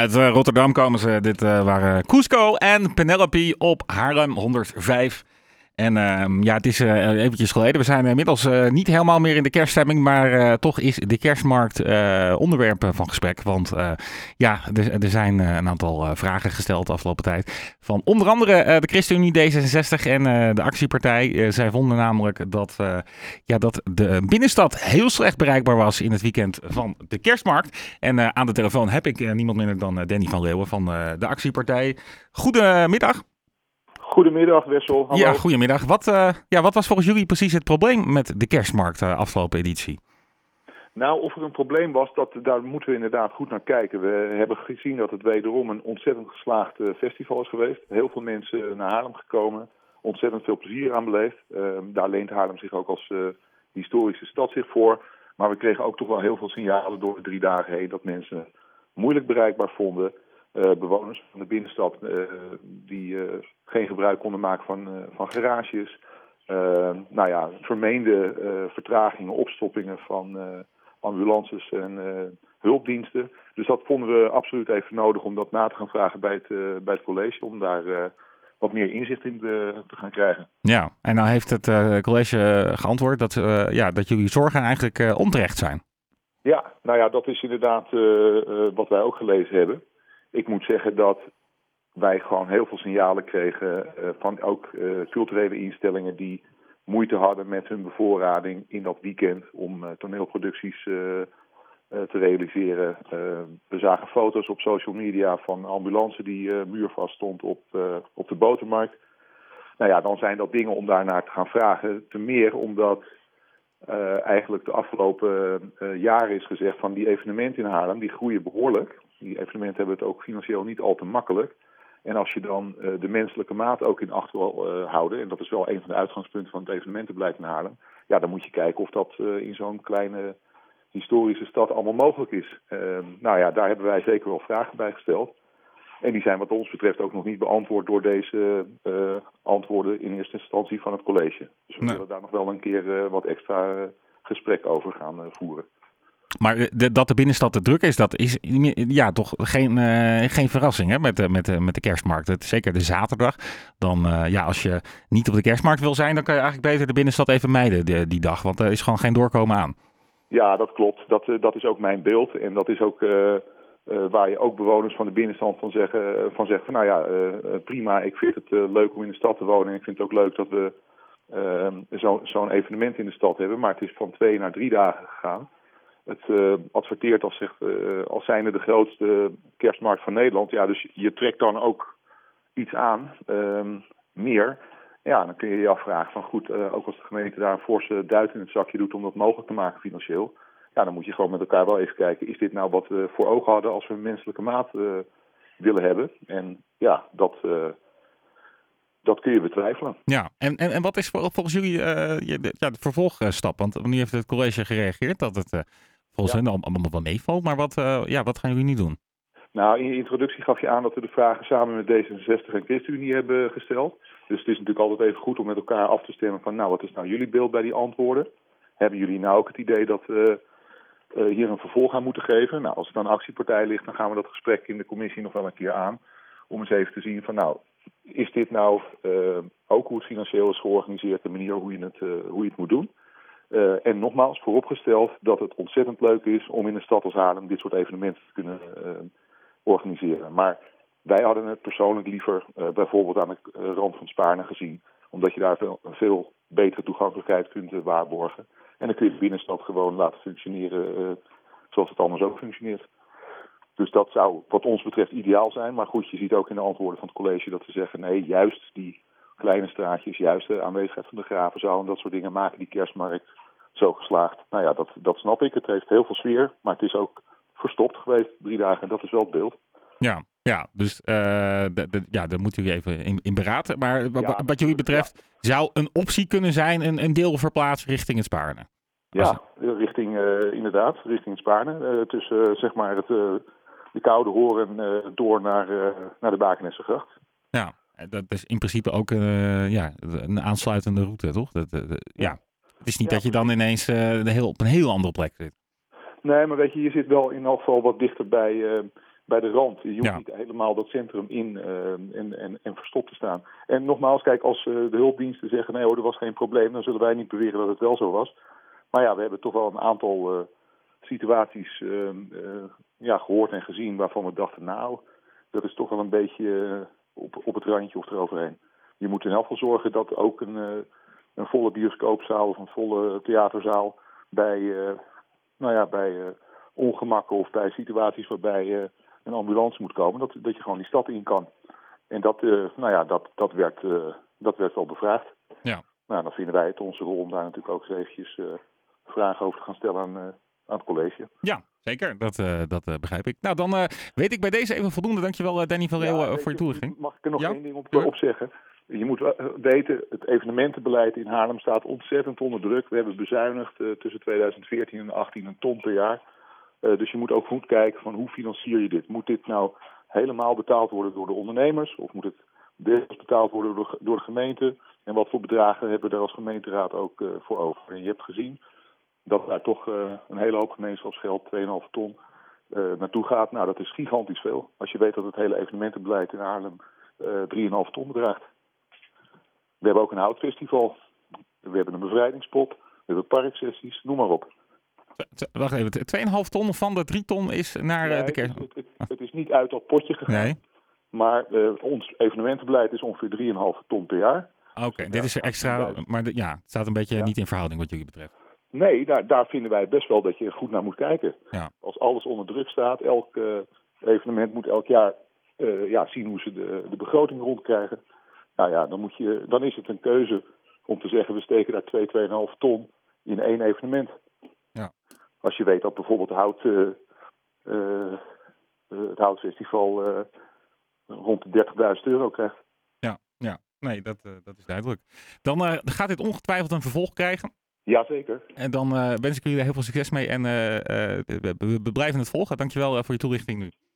Uit uh, Rotterdam komen ze. Dit uh, waren Cusco en Penelope op Haarlem 105. En uh, ja, het is uh, eventjes geleden. We zijn inmiddels uh, niet helemaal meer in de kerststemming. Maar toch is de kerstmarkt onderwerp van gesprek. Want ja, er, er zijn een aantal vragen gesteld de afgelopen tijd. Van onder andere de ChristenUnie D66 en de actiepartij. zij vonden namelijk dat, ja, dat de binnenstad heel slecht bereikbaar was in het weekend van de kerstmarkt. En aan de telefoon heb ik niemand minder dan Danny van Leeuwen van de actiepartij. Goedemiddag. Goedemiddag Wessel. Hallo. Ja, goedemiddag. Wat, uh, ja, wat was volgens jullie precies het probleem met de kerstmarkt uh, afgelopen editie? Nou, of er een probleem was, dat, daar moeten we inderdaad goed naar kijken. We hebben gezien dat het wederom een ontzettend geslaagd uh, festival is geweest. Heel veel mensen naar Haarlem gekomen, ontzettend veel plezier aan beleefd. Ehm, daar leent Haarlem zich ook als historische stad zich voor. Maar we kregen ook toch wel heel veel signalen door de drie dagen heen dat mensen moeilijk bereikbaar vonden. Uh, bewoners van de binnenstad uh, die uh, geen gebruik konden maken van, van garages. nou ja, vermeende vertragingen, opstoppingen van ambulances en hulpdiensten. Dus dat vonden we absoluut even nodig om dat na te gaan vragen bij het, bij het college. Om daar wat meer inzicht in te, te gaan krijgen. Ja, en nou heeft het college geantwoord dat, ja, dat jullie zorgen eigenlijk onterecht zijn. Ja, nou ja, dat is inderdaad wat wij ook gelezen hebben ik moet zeggen dat wij gewoon heel veel signalen kregen uh, van ook uh, culturele instellingen die moeite hadden met hun bevoorrading in dat weekend om uh, toneelproducties te realiseren. we zagen foto's op social media van ambulance die muurvast stond op, op de botermarkt. Nou ja, dan zijn dat dingen om daarnaar te gaan vragen. Ten meer omdat eigenlijk de afgelopen jaren is gezegd van die evenementen in Haarlem, die groeien behoorlijk. Die evenementen hebben het ook financieel niet al te makkelijk. En als je dan uh, de menselijke maat ook in acht wil uh, houden, en dat is wel een van de uitgangspunten van het evenementenbeleid in Haarlem, ja, dan moet je kijken of dat uh, in zo'n kleine historische stad allemaal mogelijk is. Ehm, nou ja, daar hebben wij zeker wel vragen bij gesteld. En die zijn wat ons betreft ook nog niet beantwoord door deze antwoorden in eerste instantie van het college. Dus we nee. willen daar nog wel een keer wat extra gesprek over gaan voeren. Maar de, dat de binnenstad te druk is, dat is ja, toch geen, uh, geen verrassing hè, met, met, met de kerstmarkt. Zeker de zaterdag. Dan, uh, ja, als je niet op de kerstmarkt wil zijn, dan kan je eigenlijk beter de binnenstad even mijden die, dag. Want er is gewoon geen doorkomen aan. Ja, dat klopt. Dat, dat is ook mijn beeld. En dat is ook waar je ook bewoners van de binnenstad van zeggen, van zeggen van nou ja, prima, ik vind het leuk om in de stad te wonen. En ik vind het ook leuk dat we zo'n zo evenement in de stad hebben. Maar het is van twee naar drie dagen gegaan het uh, adverteert als, zich, uh, als zijnde de grootste kerstmarkt van Nederland. Ja, dus je trekt dan ook iets aan, uh, meer. Ja, dan kun je je afvragen van goed, uh, ook als de gemeente daar een forse duit in het zakje doet om dat mogelijk te maken financieel. Ja, dan moet je gewoon met elkaar wel even kijken, is dit nou wat we voor ogen hadden als we een menselijke maat willen hebben? En ja, dat dat kun je betwijfelen. Ja, en, en, en wat is volgens jullie ja, de vervolgstap? Want nu heeft het college gereageerd dat het volgens hen allemaal wel meevalt. Maar wat, uh, ja, wat gaan jullie nu doen? Nou, in je introductie gaf je aan dat we de vragen samen met D66 en ChristenUnie hebben gesteld. Dus het is natuurlijk altijd even goed om met elkaar af te stemmen van, nou, wat is nou jullie beeld bij die antwoorden? Hebben jullie nou ook het idee dat we uh, hier een vervolg aan moeten geven? Nou, als het dan een actiepartij ligt, dan gaan we dat gesprek in de commissie nog wel een keer aan. Om eens even te zien van, nou, is dit nou uh, ook hoe het financieel is georganiseerd, de manier hoe je het, hoe je het moet doen? Uh, en nogmaals, vooropgesteld dat het ontzettend leuk is om in een stad als Haarlem dit soort evenementen te kunnen uh, organiseren. Maar wij hadden het persoonlijk liever uh, bijvoorbeeld aan de rand van Spaarne gezien. Omdat je daar veel, veel betere toegankelijkheid kunt waarborgen. En dan kun je de binnenstad gewoon laten functioneren zoals het anders ook functioneert. Dus dat zou wat ons betreft ideaal zijn. Maar goed, je ziet ook in de antwoorden van het college dat ze zeggen... nee, juist die kleine straatjes, juist de aanwezigheid van de gravenzaal en dat soort dingen maken die kerstmarkt zo geslaagd. Nou ja, dat, dat snap ik. Het heeft heel veel sfeer, maar het is ook verstopt geweest drie dagen en dat is wel het beeld. Ja, ja dus uh, de, ja, daar moeten jullie even in, in beraten. Maar ja, wat jullie betreft, zou een optie kunnen zijn een, een deel verplaatsen richting het Spaarne? Ja, richting, uh, inderdaad, richting het Spaarne. Uh, tussen zeg maar het, de Koude Horen door naar, naar de Bakenesse Ja, dat is in principe ook ja, een aansluitende route, toch? Dat, ja, het is niet dat je dan ineens uh, heel, op een heel andere plek zit. Nee, maar weet je, je zit wel in elk geval wat dichter bij, uh, bij de rand. Je hoeft Ja. niet helemaal dat centrum in eh, en, en, en verstopt te staan. En nogmaals, kijk, als eh, de hulpdiensten zeggen nee hoor, er was geen probleem, dan zullen wij niet beweren dat het wel zo was. Maar ja, we hebben toch wel een aantal eh, situaties eh, eh, ja, gehoord en gezien waarvan we dachten, nou, dat is toch wel een beetje eh, op, op het randje of eroverheen. Je moet in elk geval zorgen dat ook een, eh, een volle bioscoopzaal of een volle theaterzaal bij, eh, nou ja, bij eh, ongemakken of bij situaties waarbij een ambulance moet komen, dat, dat je gewoon die stad in kan. En dat, nou ja, dat, dat, werd, dat werd wel bevraagd. Ja. Nou, dan vinden wij het onze rol om daar natuurlijk ook eens eventjes vragen over te gaan stellen aan, aan het college. Ja, zeker. Dat, eh, dat eh, begrijp ik. Nou, dan eh, weet ik bij deze even voldoende. Dankjewel, Danny van Reeuwen, Ja, voor je toelichting. Mag ik er nog Ja, één ding op, zeggen? Je moet weten, het evenementenbeleid in Haarlem staat ontzettend onder druk. We hebben bezuinigd tussen 2014 en 2018 een ton per jaar. Dus je moet ook goed kijken van hoe financier je dit. Moet dit nou helemaal betaald worden door de ondernemers? Of moet het deels betaald worden door, door de gemeente? En wat voor bedragen hebben we daar als gemeenteraad ook voor over? En je hebt gezien dat daar toch eh, een hele hoop gemeenschapsgeld, 2,5 ton, eh, naartoe gaat. Nou, dat is gigantisch veel. Als je weet dat het hele evenementenbeleid in Haarlem eh 3,5 ton bedraagt. We hebben ook een houtfestival. We hebben een bevrijdingspot. We hebben parksessies, noem maar op. Wacht even, t- 2,5 ton van de 3 ton is naar eh, Nee, de kerk. het, het, het- het is niet uit dat potje gegaan. Nee. Maar eh, ons evenementenbeleid is ongeveer 3,5 ton per jaar. Oké, dit is er extra. Maar de- ja, het staat een beetje Ja. niet in verhouding wat jullie betreft. Nee, daar, daar vinden wij best wel dat je goed naar moet kijken. Ja. Als alles onder druk staat, elk eh, evenement moet elk jaar eh, ja, zien hoe ze de, de begroting rondkrijgen. Nou ja, dan, moet je, dan is het een keuze om te zeggen, we steken daar 2, 2,5 ton in één evenement. Ja. Als je weet dat bijvoorbeeld hout, eh, het houtfestival eh, rond de 30.000 euro krijgt. Ja, ja. Nee, dat, dat is duidelijk. Dan gaat dit ongetwijfeld een vervolg krijgen. Jazeker. En dan eh, wens ik jullie heel veel succes mee. En eh, eh, we, we- blijven het volgen. Dankjewel voor je toelichting nu.